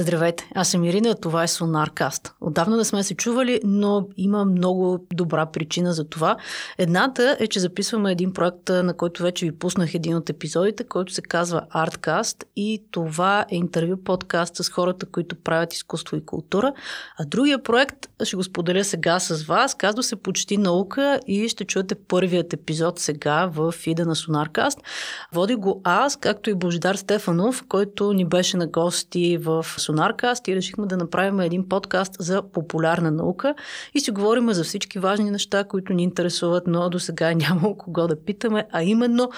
Здравейте, аз съм Ирина, това е Сонаркаст. Отдавна не сме се чували, но има много добра причина за това. Едната е, че записваме един проект, на който вече ви пуснах един от епизодите, който се казва Artcast и това е интервю подкаст с хората, които правят изкуство и култура. А другия проект ще го споделя сега с вас. Казва се Почти наука и ще чуете първият епизод сега в фида на Сонаркаст. Води го аз, както и Божидар Стефанов, който ни беше на гости в Сонаркаст и решихме да направим един подкаст за популярна наука и си говорим за всички важни неща, които ни интересуват, но до сега няма кого да питаме, а именно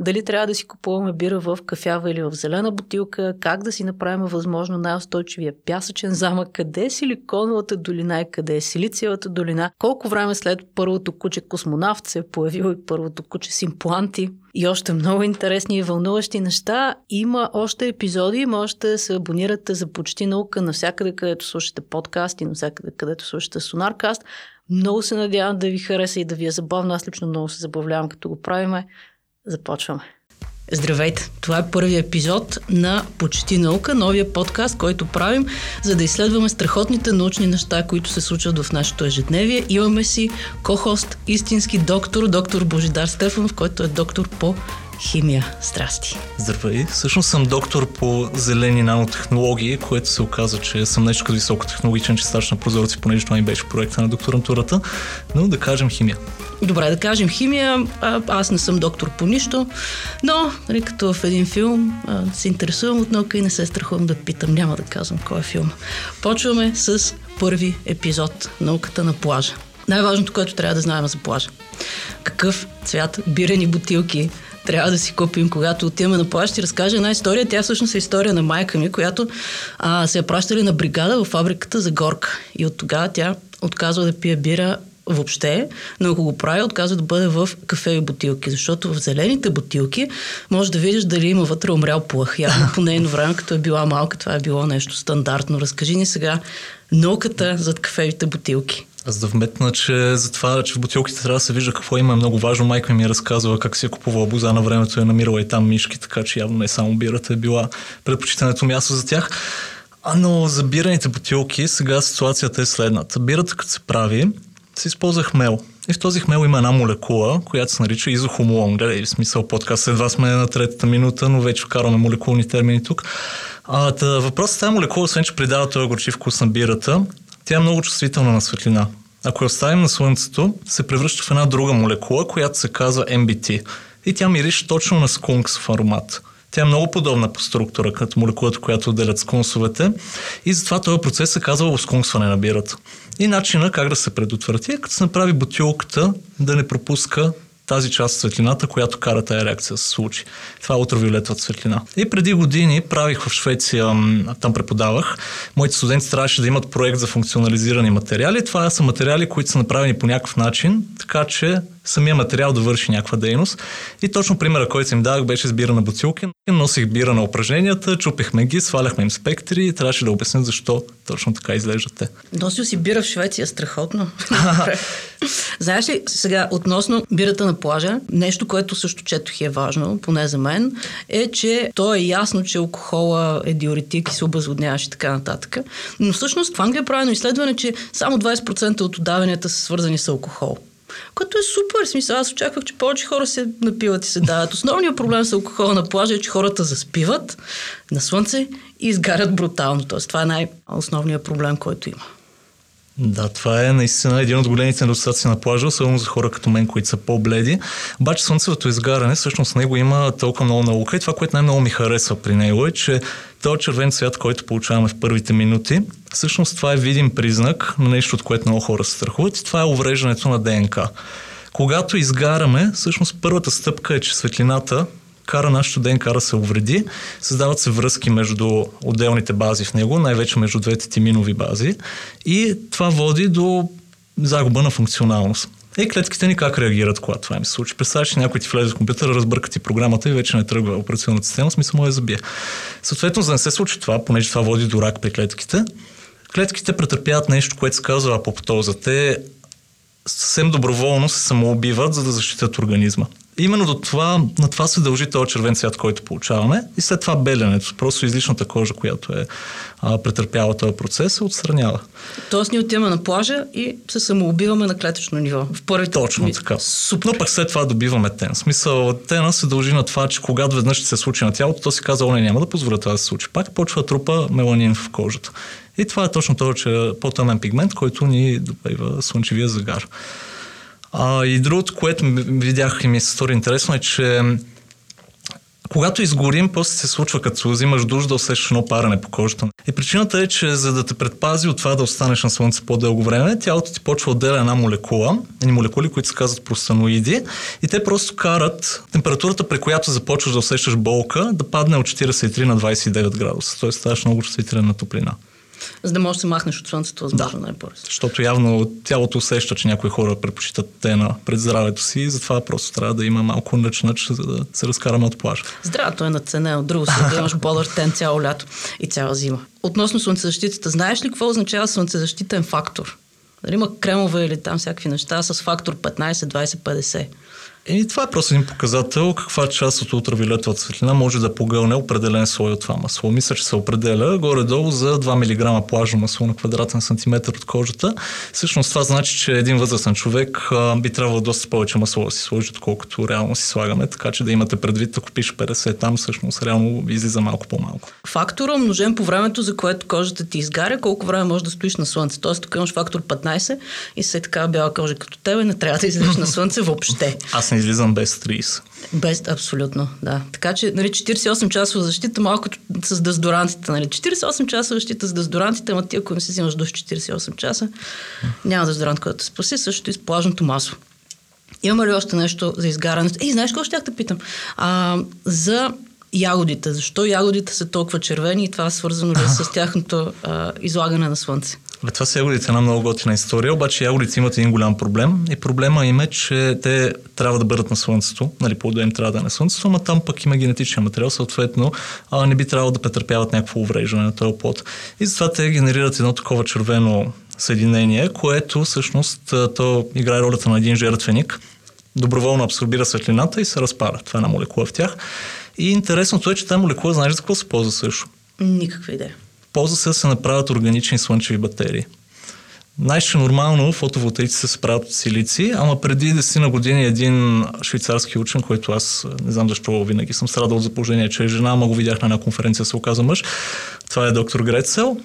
дали трябва да си купуваме бира в кафява или в зелена бутилка, как да си направим възможно най-устойчивия пясъчен замък, къде е силиконовата долина и къде е силициевата долина, колко време след първото куче космонавт се е появило и първото куче с импланти, и още много интересни и вълнуващи неща. Има още епизоди, можете да се абонирате за почти наука навсякъде, където слушате подкасти, навсякъде, където слушате Сонаркаст. Много се надявам да ви хареса и да ви е забавно. Аз лично много се забавлявам, като го правиме. Започваме. Здравейте! Това е първият епизод на Почти наука, новия подкаст, който правим, за да изследваме страхотните научни неща, които се случват в нашето ежедневие. Имаме си ко-хост, истински доктор, доктор Божидар Стефанов, който е доктор по химия. Здрасти! Здравей! Всъщност съм доктор по зелени нанотехнологии, което се оказа, че съм нещо като високотехнологичен, че стачна прозорци, понеже това ми беше проекта на докторантурата, но да кажем химия. Добре, да кажем химия. А, аз не съм доктор по нищо, но нали, като в един филм а, се интересувам от наука и не се страхувам да питам. Няма да казвам кой е филм. Почваме с първи епизод Науката на плажа. Най-важното, което трябва да знаем за плажа. Какъв цвят бирени бутилки трябва да си купим, когато отиваме на плащ. Ще разкажа една история. Тя всъщност е история на майка ми, която а, се е пращали на бригада в фабриката за горка. И от тогава тя отказва да пие бира въобще, но ако го прави, отказва да бъде в кафеви бутилки, защото в зелените бутилки може да видиш дали има вътре умрял плъх. Явно по нейно време, като е била малка, това е било нещо стандартно. Разкажи ни сега науката зад кафевите бутилки. Аз да вметна, че за това, че в бутилките трябва да се вижда какво има е много важно. Майка ми е разказвала как си е купувала буза на времето, е намирала и там мишки, така че явно не само бирата е била предпочитането място за тях. А, но за бираните бутилки сега ситуацията е следната. Бирата като се прави, се използва хмел. И в този хмел има една молекула, която се нарича изохомолон. Гледай, в смисъл подкаст, едва сме на третата минута, но вече вкарваме молекулни термини тук. А, въпросът е тази молекула, освен че придава този горчив вкус на бирата, тя е много чувствителна на светлина. Ако я оставим на слънцето, се превръща в една друга молекула, която се казва MBT. И тя мирише точно на скунксов аромат. Тя е много подобна по структура, като молекулата, която отделят скунсовете. И затова този процес се казва скунксване на бирата. И начина как да се предотврати е като се направи бутилката да не пропуска тази част от светлината, която кара тази реакция да се случи. Това е ултравиолетовата светлина. И преди години правих в Швеция, там преподавах, моите студенти трябваше да имат проект за функционализирани материали. Това са материали, които са направени по някакъв начин, така че самия материал да върши някаква дейност. И точно примера, който им дадах, беше сбира на бутилки. Носих бира на упражненията, чупихме ги, сваляхме им спектри и трябваше да обясня защо точно така изглеждат те. Носил си бира в Швеция, страхотно. Знаеш ли, сега, относно бирата на плажа, нещо, което също четох е важно, поне за мен, е, че то е ясно, че алкохола е диуретик и се обезводняваш и така нататък. Но всъщност в Англия е правено изследване, че само 20% от отдаванията са свързани с алкохол което е супер. Смисъл, аз очаквах, че повече хора се напиват и се дават. Основният проблем с алкохола на плажа е, че хората заспиват на слънце и изгарят брутално. Тоест, това е най-основният проблем, който има. Да, това е наистина един от големите недостатъци на плажа, особено за хора като мен, които са по-бледи. Обаче слънцевото изгаряне, всъщност него има толкова много наука и това, което най-много ми харесва при него е, че този червен цвят, който получаваме в първите минути, всъщност това е видим признак на нещо, от което много хора се страхуват и това е увреждането на ДНК. Когато изгаряме, всъщност първата стъпка е, че светлината кара нашето ДНК да се увреди. Създават се връзки между отделните бази в него, най-вече между двете тиминови бази. И това води до загуба на функционалност. Е, клетките ни как реагират, когато това им се случи? Представяш, че някой ти влезе в компютъра, разбърка ти програмата и вече не тръгва операционната система, смисъл му я забие. Съответно, за да не се случи това, понеже това води до рак при клетките, клетките претърпяват нещо, което се казва апоптоза. Те съвсем доброволно се самоубиват, за да защитят организма. Именно до това, на това се дължи този червен цвят, който получаваме и след това беленето. Просто излишната кожа, която е а, претърпяла този процес, се отстранява. Тоест ние отиваме на плажа и се самоубиваме на клетъчно ниво. В първите Точно така. Супер. Но пък след това добиваме тен. Смисъл, тена се дължи на това, че когато веднъж ще се случи на тялото, то си казва, не, няма да позволя това да се случи. Пак почва трупа меланин в кожата. И това е точно този, че по-тъмен пигмент, който ни добива слънчевия загар. А, и другото, което видях и ми се стори интересно е, че когато изгорим, после се случва, като взимаш душ, да усещаш едно паране по кожата. И причината е, че за да те предпази от това да останеш на слънце по-дълго време, тялото ти почва отделя една молекула, едни молекули, които се казват простаноиди, и те просто карат температурата, при която започваш да усещаш болка, да падне от 43 на 29 градуса. Тоест ставаш много чувствителен на топлина за да можеш да се махнеш от слънцето, възможно да. най-бързо. Защото явно тялото усеща, че някои хора предпочитат тена пред здравето си затова просто трябва да има малко нъч-нъч, за да се разкараме от плаж. Здравето е наценено. Друго си да имаш бодър тен цяло лято и цяла зима. Относно слънцезащитата, знаеш ли какво означава слънцезащитен фактор? Дали има кремове или там всякакви неща с фактор 15, 20, 50? И това е просто един показател каква част от ултравиолетовата светлина може да погълне определен слой от това масло. Мисля, че се определя горе-долу за 2 мг плажно масло на квадратен сантиметр от кожата. Всъщност това значи, че един възрастен човек а, би трябвало доста повече масло да си сложи, отколкото реално си слагаме, така че да имате предвид, ако пише 50 там, всъщност реално излиза малко по-малко. Фактора умножен по времето, за което кожата ти изгаря, колко време можеш да стоиш на слънце. Тоест, тук имаш фактор 15 и се така бяла кожа като тебе, не трябва да излезеш на слънце въобще. Аз не излизам без 30. Без, абсолютно, да. Така че, нали, 48 часова защита, малко с дезодорантите, нали. 48 часова защита с дезодорантите, ама ти ако не си взимаш до 48 часа, няма дезодорант, който да спаси, същото и с плажното масло. Има ли още нещо за изгарането? Ей, знаеш какво ще те питам? А, за ягодите. Защо ягодите са толкова червени и това е свързано ли с тяхното а, излагане на слънце? Бе, това са ягодите една много готина история, обаче ягодите имат един голям проблем и проблема им е, че те трябва да бъдат на слънцето, нали, плода им трябва да е на слънцето, но там пък има генетичен материал, съответно а, не би трябвало да претърпяват някакво увреждане на този плод. И затова те генерират едно такова червено съединение, което всъщност то играе ролята на един жертвеник, доброволно абсорбира светлината и се разпара. Това е една молекула в тях. И интересното е, че тази молекула, знаеш за какво се ползва също? Никаква идея. Ползва се да се направят органични слънчеви батерии. Най-ще нормално фотоволтаиците се правят от силици, ама преди 10 на години един швейцарски учен, който аз не знам защо винаги съм страдал за положение, че е жена, ама го видях на една конференция, се оказа мъж. Това е доктор Грецел.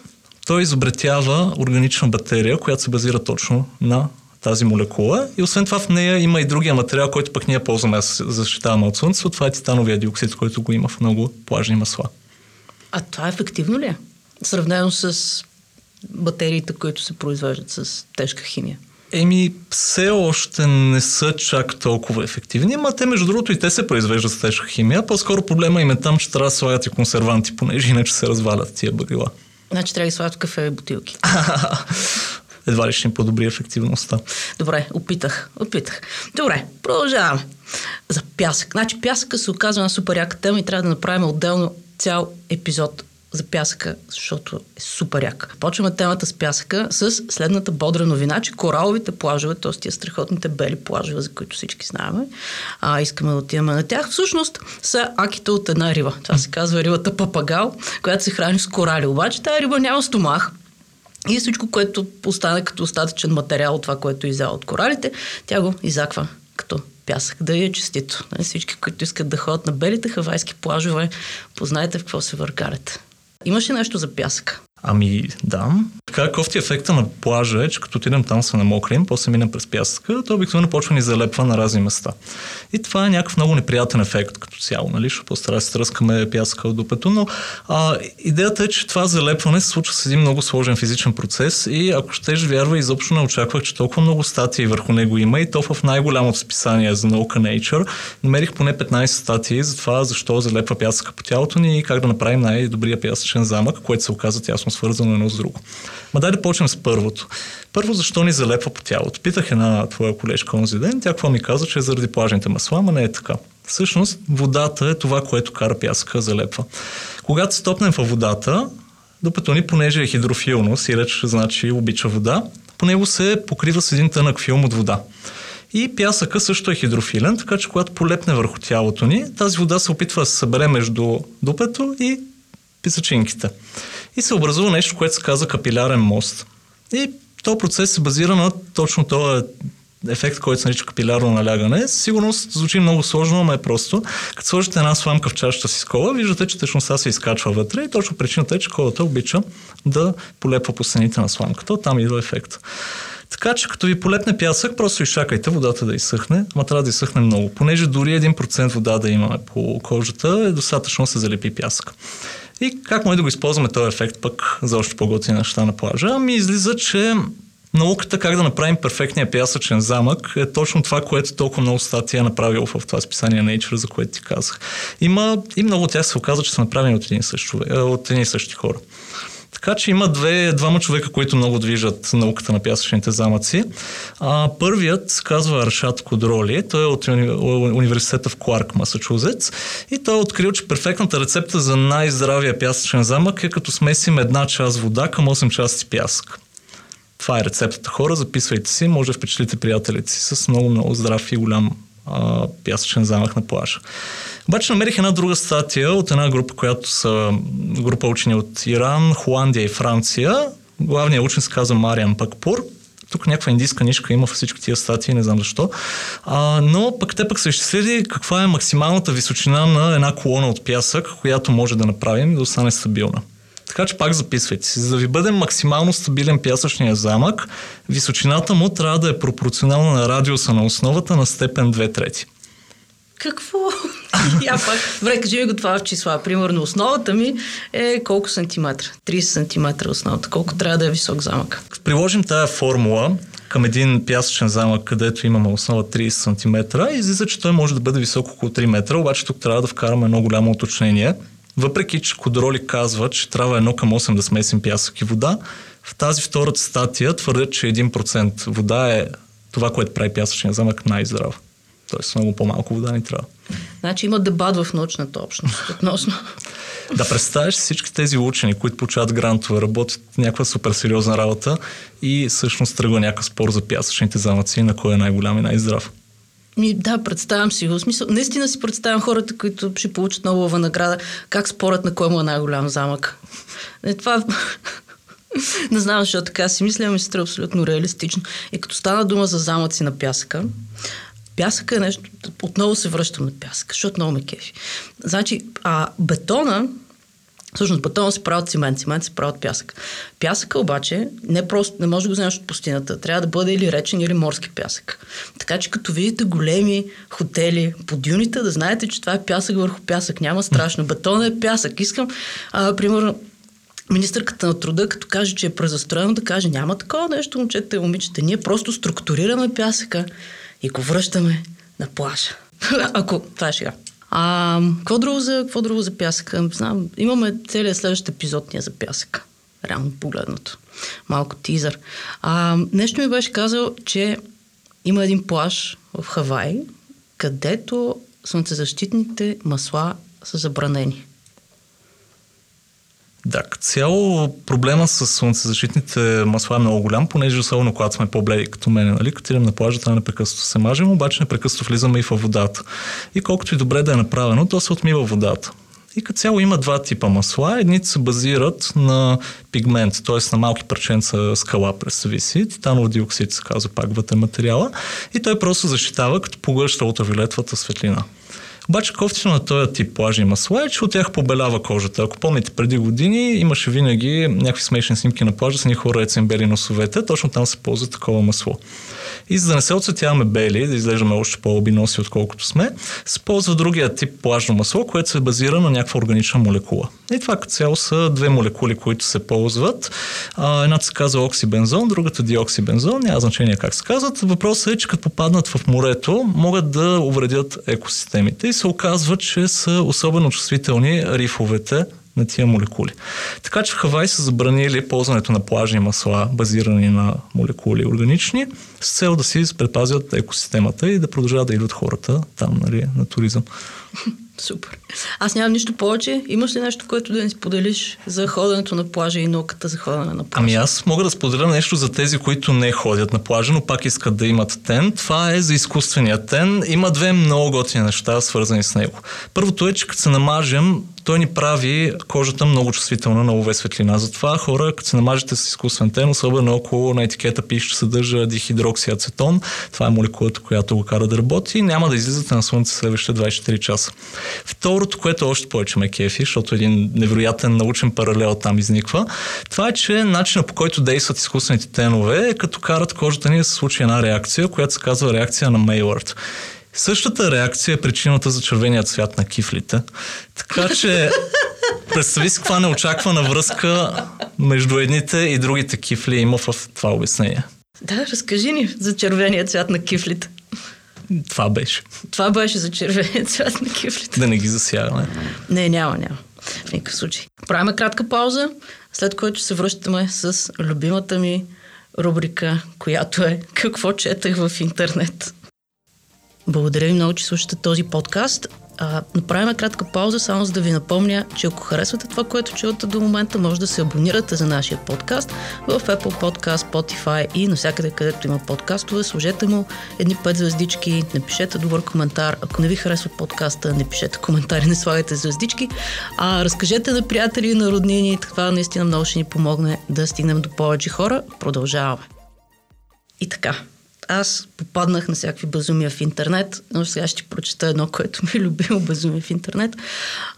Той изобретява органична батерия, която се базира точно на тази молекула. И освен това в нея има и другия материал, който пък ние ползваме аз защитаваме от слънцето. Това е титановия диоксид, който го има в много плажни масла. А това ефективно ли е? Сравнено с батериите, които се произвеждат с тежка химия? Еми, все още не са чак толкова ефективни, но те, между другото, и те се произвеждат с тежка химия. По-скоро проблема им е там, че трябва да слагат и консерванти, понеже иначе се развалят тия багрила. Значи трябва да слагат кафе и бутилки. едва ли ще им подобри ефективността. Добре, опитах, опитах. Добре, продължаваме. За пясък. Значи пясъка се оказва на супер яка тема и трябва да направим отделно цял епизод за пясъка, защото е супер як. Почваме темата с пясъка с следната бодра новина, че кораловите плажове, т.е. тия страхотните бели плажове, за които всички знаем, а искаме да отиваме на тях, всъщност са аките от една риба. Това се казва рибата папагал, която се храни с корали. Обаче тази риба няма стомах, и всичко, което остане като остатъчен материал от това, което е изял от коралите, тя го изаква като пясък. Да е честито. Нали, всички, които искат да ходят на белите хавайски плажове, познайте в какво се въркарят. Имаше нещо за пясък? Ами да. Така кофти ефекта на плажа е, че като отидем там се намокрим, после минем през пясъка, то обикновено почва ни залепва на разни места. И това е някакъв много неприятен ефект като цяло, нали? Ще постара се тръскаме пясъка от дупето, но а, идеята е, че това залепване се случва с един много сложен физичен процес и ако щеш вярва, изобщо не очаквах, че толкова много статии върху него има и то в най-голямото списание за наука Nature. Намерих поне 15 статии за това защо залепва пясъка по тялото ни и как да направим най-добрия пясъчен замък, което се оказа тясно свързано едно с друго. Ма дай да почнем с първото. Първо, защо ни залепва по тялото? Питах една твоя колежка онзи ден, тя какво ми каза, че е заради плажните масла, ама не е така. Всъщност, водата е това, което кара пясъка залепва. Когато стопнем във водата, докато ни, понеже е хидрофилно, сиреч значи обича вода, по него се покрива с един тънък филм от вода. И пясъка също е хидрофилен, така че когато полепне върху тялото ни, тази вода се опитва да се събере между дупето и писачинките. И се образува нещо, което се казва капилярен мост. И този процес се базира на точно този ефект, който се нарича капилярно налягане. Сигурност звучи много сложно, но е просто. Като сложите една сламка в чашата си с кола, виждате, че течността се изкачва вътре и точно причината е, че колата обича да полепва по стените на сламката. Оттам идва ефект. Така че като ви полепне пясък, просто изчакайте водата да изсъхне, ама трябва да изсъхне много. Понеже дори 1% вода да имаме по кожата, е достатъчно да се залепи пясък. И как може да го използваме този ефект пък за още по-готини неща на плажа? Ами излиза, че науката как да направим перфектния пясъчен замък е точно това, което толкова много статия е направил в това списание Nature, за което ти казах. Има и много от тях се оказа, че са направени от един, същи, от един и същи хора. Така че има две, двама човека, които много движат науката на пясъчните замъци. А, първият се казва Аршат Кодроли. Той е от уни... университета в Кларк, Масачузетс. И той е открил, че перфектната рецепта за най-здравия пясъчен замък е като смесим една част вода към 8 части пясък. Това е рецептата. Хора, записвайте си, може да впечатлите приятелите си с много, много здрав и голям а, пясъчен замък на плажа. Обаче намерих една друга статия от една група, която са група учени от Иран, Холандия и Франция. Главният учен се казва Мариан Пакпур. Тук някаква индийска нишка има във всички тия статии, не знам защо. А, но пък те пък са изчислили каква е максималната височина на една колона от пясък, която може да направим да остане стабилна. Така че пак записвайте си. За да ви бъде максимално стабилен пясъчния замък, височината му трябва да е пропорционална на радиуса на основата на степен 2 трети. Какво? Я пак. Добре, кажи ми го това в числа. Примерно основата ми е колко сантиметра? 30 сантиметра основата. Колко трябва да е висок замък? Приложим тая формула към един пясъчен замък, където имаме основа 30 см, излиза, че той може да бъде висок около 3 метра, обаче тук трябва да вкараме едно голямо уточнение. Въпреки, че Кодроли казва, че трябва едно към 8 да смесим пясък и вода, в тази втората статия твърдят, че 1% вода е това, което прави пясъчния замък най-здрав. Тоест много по-малко вода ни трябва. Значи има дебат в научната общност относно. да представиш всички тези учени, които получават грантове, работят някаква супер сериозна работа и всъщност тръгва някакъв спор за пясъчните замъци, на кой е най-голям и най-здрав. Ми, да, представям си го. Смисъл, наистина си представям хората, които ще получат Нобелова награда, как спорят на кой му е най-голям замък. Не, това... Не знам, защо така си мисля, ми се абсолютно реалистично. И като стана дума за замъци на пясъка, пясъка е нещо, отново се връщам на пясъка, защото много ме кефи. Значи, а бетона, Всъщност бетона се прави от цимент, цимент се прави от пясък. Пясъка обаче не, просто, не може да го вземеш от пустината. Трябва да бъде или речен, или морски пясък. Така че като видите големи хотели по дюните, да знаете, че това е пясък върху пясък. Няма страшно. Бетона е пясък. Искам, а, примерно, министърката на труда, като каже, че е презастроено, да каже, няма такова нещо, момчета и момичета. Ние просто структурираме пясъка и го връщаме на плажа. Ако това е сега. А, какво друго за, какво друго за пясъка? Знам, имаме целият следващ епизод ние за пясъка. Реално погледнато. Малко тизър. А, нещо ми беше казал, че има един плаж в Хавай, където слънцезащитните масла са забранени. Да, цяло проблема с слънцезащитните масла е много голям, понеже особено когато сме по-бледи като мен, нали, като идем на плажата, непрекъснато се мажем, обаче непрекъснато влизаме и в водата. И колкото и добре да е направено, то се отмива водата. И като цяло има два типа масла. Едните се базират на пигмент, т.е. на малки парченца скала, представи си. Титанов диоксид се казва пак вътре материала. И той просто защитава, като поглъща ултравиолетовата светлина. Обаче кофтите на този тип плажни масла е, че от тях побелява кожата. Ако помните, преди години имаше винаги някакви смешни снимки на плажа с ни хора бели носовете, точно там се ползва такова масло. И за да не се оцветяваме бели, да изглеждаме още по-обиноси, отколкото сме, се ползва другия тип плажно масло, което се базира на някаква органична молекула. И това като цяло са две молекули, които се ползват. А, едната се казва оксибензон, другата диоксибензон, няма значение как се казват. Въпросът е, че като попаднат в морето, могат да увредят екосистемите и се оказва, че са особено чувствителни рифовете на тия молекули. Така че в Хавай са забранили ползването на плажни масла, базирани на молекули органични, с цел да си предпазят екосистемата и да продължават да идват хората там, нали, на туризъм. Супер. Аз нямам нищо повече. Имаш ли нещо, което да ни споделиш за ходенето на плажа и науката за ходене на плажа? Ами аз мога да споделя нещо за тези, които не ходят на плажа, но пак искат да имат тен. Това е за изкуствения тен. Има две много готини неща, свързани с него. Първото е, че като се намажем, той ни прави кожата много чувствителна на UV светлина. Затова хора, като се намажете с изкуствен тен, особено ако на етикета пише, че съдържа дихидроксиацетон, това е молекулата, която го кара да работи, няма да излизате на слънце следващите 24 часа. Второто, което още повече ме кефи, защото един невероятен научен паралел там изниква, това е, че начинът по който действат изкуствените тенове е като карат кожата ни да се случи една реакция, която се казва реакция на Мейлърд. Същата реакция е причината за червения цвят на кифлите. Така че представи си каква неочаквана връзка между едните и другите кифли има в това обяснение. Да, разкажи ни за червения цвят на кифлите. Това беше. Това беше за червения цвят на кифлите. Да не ги засягаме. Не, няма, няма. В никакъв случай. Правиме кратка пауза, след което се връщаме с любимата ми рубрика, която е Какво четах в интернет. Благодаря ви много, че слушате този подкаст. А, направим кратка пауза, само за да ви напомня, че ако харесвате това, което чувате до момента, може да се абонирате за нашия подкаст в Apple Podcast, Spotify и навсякъде, където има подкастове. Сложете му едни пет звездички, напишете добър коментар. Ако не ви харесва подкаста, не пишете коментари, не слагайте звездички. А разкажете на приятели и на роднини. Това наистина много ще ни помогне да стигнем до повече хора. Продължаваме. И така, аз попаднах на всякакви безумия в интернет, но сега ще прочета едно, което ми е любимо безумие в интернет.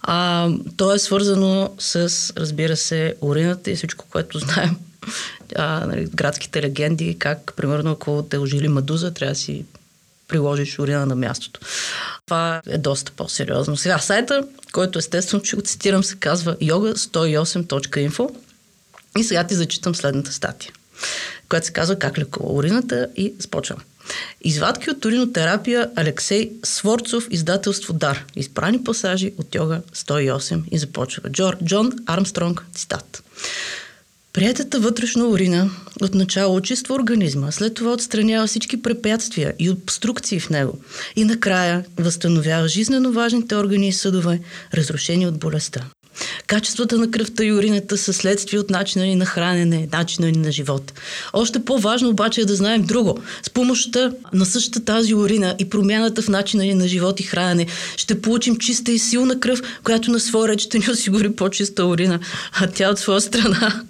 А, то е свързано с, разбира се, урината и всичко, което знаем. А, нали, градските легенди, как, примерно, ако те ожили мадуза, трябва да си приложиш урина на мястото. Това е доста по-сериозно. Сега сайта, който естествено, че го цитирам, се казва yoga108.info и сега ти зачитам следната статия която се казва Как лекува урината и започвам. Извадки от уринотерапия Алексей Сворцов, издателство Дар. Избрани пасажи от йога 108 и започва. Джор, Джон Армстронг, цитат. Приятата вътрешна урина отначало очиства организма, след това отстранява всички препятствия и обструкции в него и накрая възстановява жизненно важните органи и съдове, разрушени от болестта. Качествата на кръвта и урината са следствие от начина ни на хранене, начина ни на живот. Още по-важно обаче е да знаем друго. С помощта на същата тази урина и промяната в начина ни на живот и хранене ще получим чиста и силна кръв, която на своя реч ще ни осигури по-чиста урина. А тя от своя страна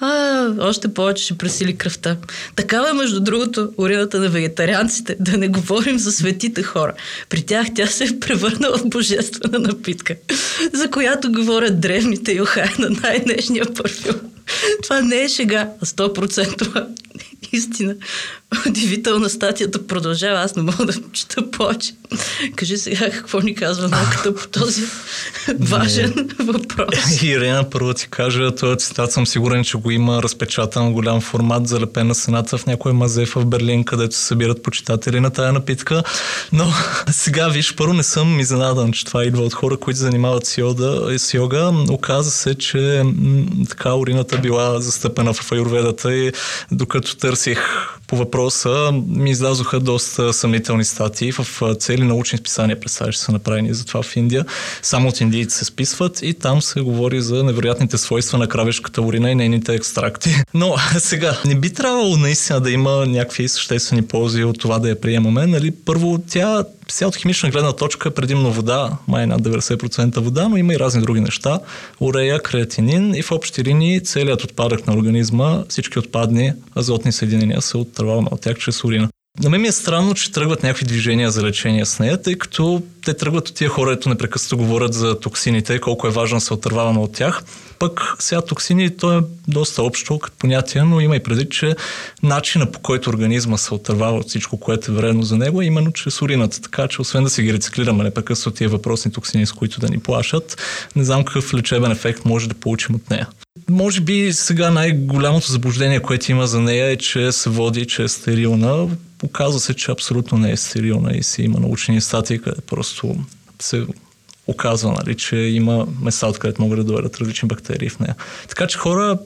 а, още повече ще пресили кръвта. Такава е, между другото, урината на вегетарианците. Да не говорим за светите хора. При тях тя се е превърнала в божествена напитка, за която говорят древните юхай на най-днешния парфюм. Това не е шега, а 100% истина. Удивителна статията продължава. Аз не мога да чета повече. Кажи сега какво ни казва науката по този важен въпрос. Ирена, първо ти кажа, този цитат съм сигурен, че го има разпечатан в голям формат, залепен на стената в някой мазе в Берлин, където се събират почитатели на тая напитка. Но сега, виж, първо не съм изненадан, че това идва от хора, които занимават с, йода, с йога. Оказа се, че м- така урината била застъпена в аюрведата и докато търсих по въпроса ми излязоха доста съмнителни статии в цели научни списания, представяш, са направени за това в Индия. Само от индийци се списват и там се говори за невероятните свойства на кравешката урина и нейните екстракти. Но сега, не би трябвало наистина да има някакви съществени ползи от това да я приемаме. Нали? Първо, тя сега от химична гледна точка предимно вода, май над 90% вода, но има и разни други неща. Урея, креатинин и в общи линии целият отпадък на организма, всички отпадни азотни съединения се отърваваме от тях чрез урина. На мен ми е странно, че тръгват някакви движения за лечение с нея, тъй като те тръгват от тия хора, ето непрекъснато говорят за токсините, колко е важно да се отърваваме от тях. Пък сега токсини, то е доста общо като понятие, но има и преди, че начина по който организма се отървава от всичко, което е вредно за него, е именно чрез урината. Така че освен да си ги рециклираме непрекъснато тия въпросни токсини, с които да ни плашат, не знам какъв лечебен ефект може да получим от нея. Може би сега най-голямото заблуждение, което има за нея е, че се води, че е стерилна. Оказва се, че абсолютно не е стерилна и си има научени статии, къде просто се оказва, нали, че има места, откъдето могат да дойдат различни бактерии в нея. Така че хора,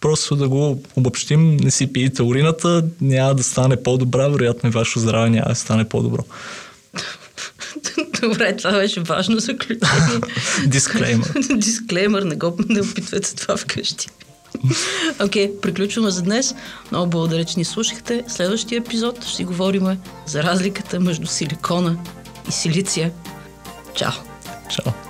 просто да го обобщим, не си пиете урината, няма да стане по-добра, вероятно и вашето здраве няма да стане по-добро. Добре, това беше важно заключение. Дисклеймер. Дисклеймер, не го не опитвайте това вкъщи. Окей, okay, приключваме за днес. Много благодаря, че ни слушахте. Следващия епизод ще говорим за разликата между силикона и силиция. Чао! Чао!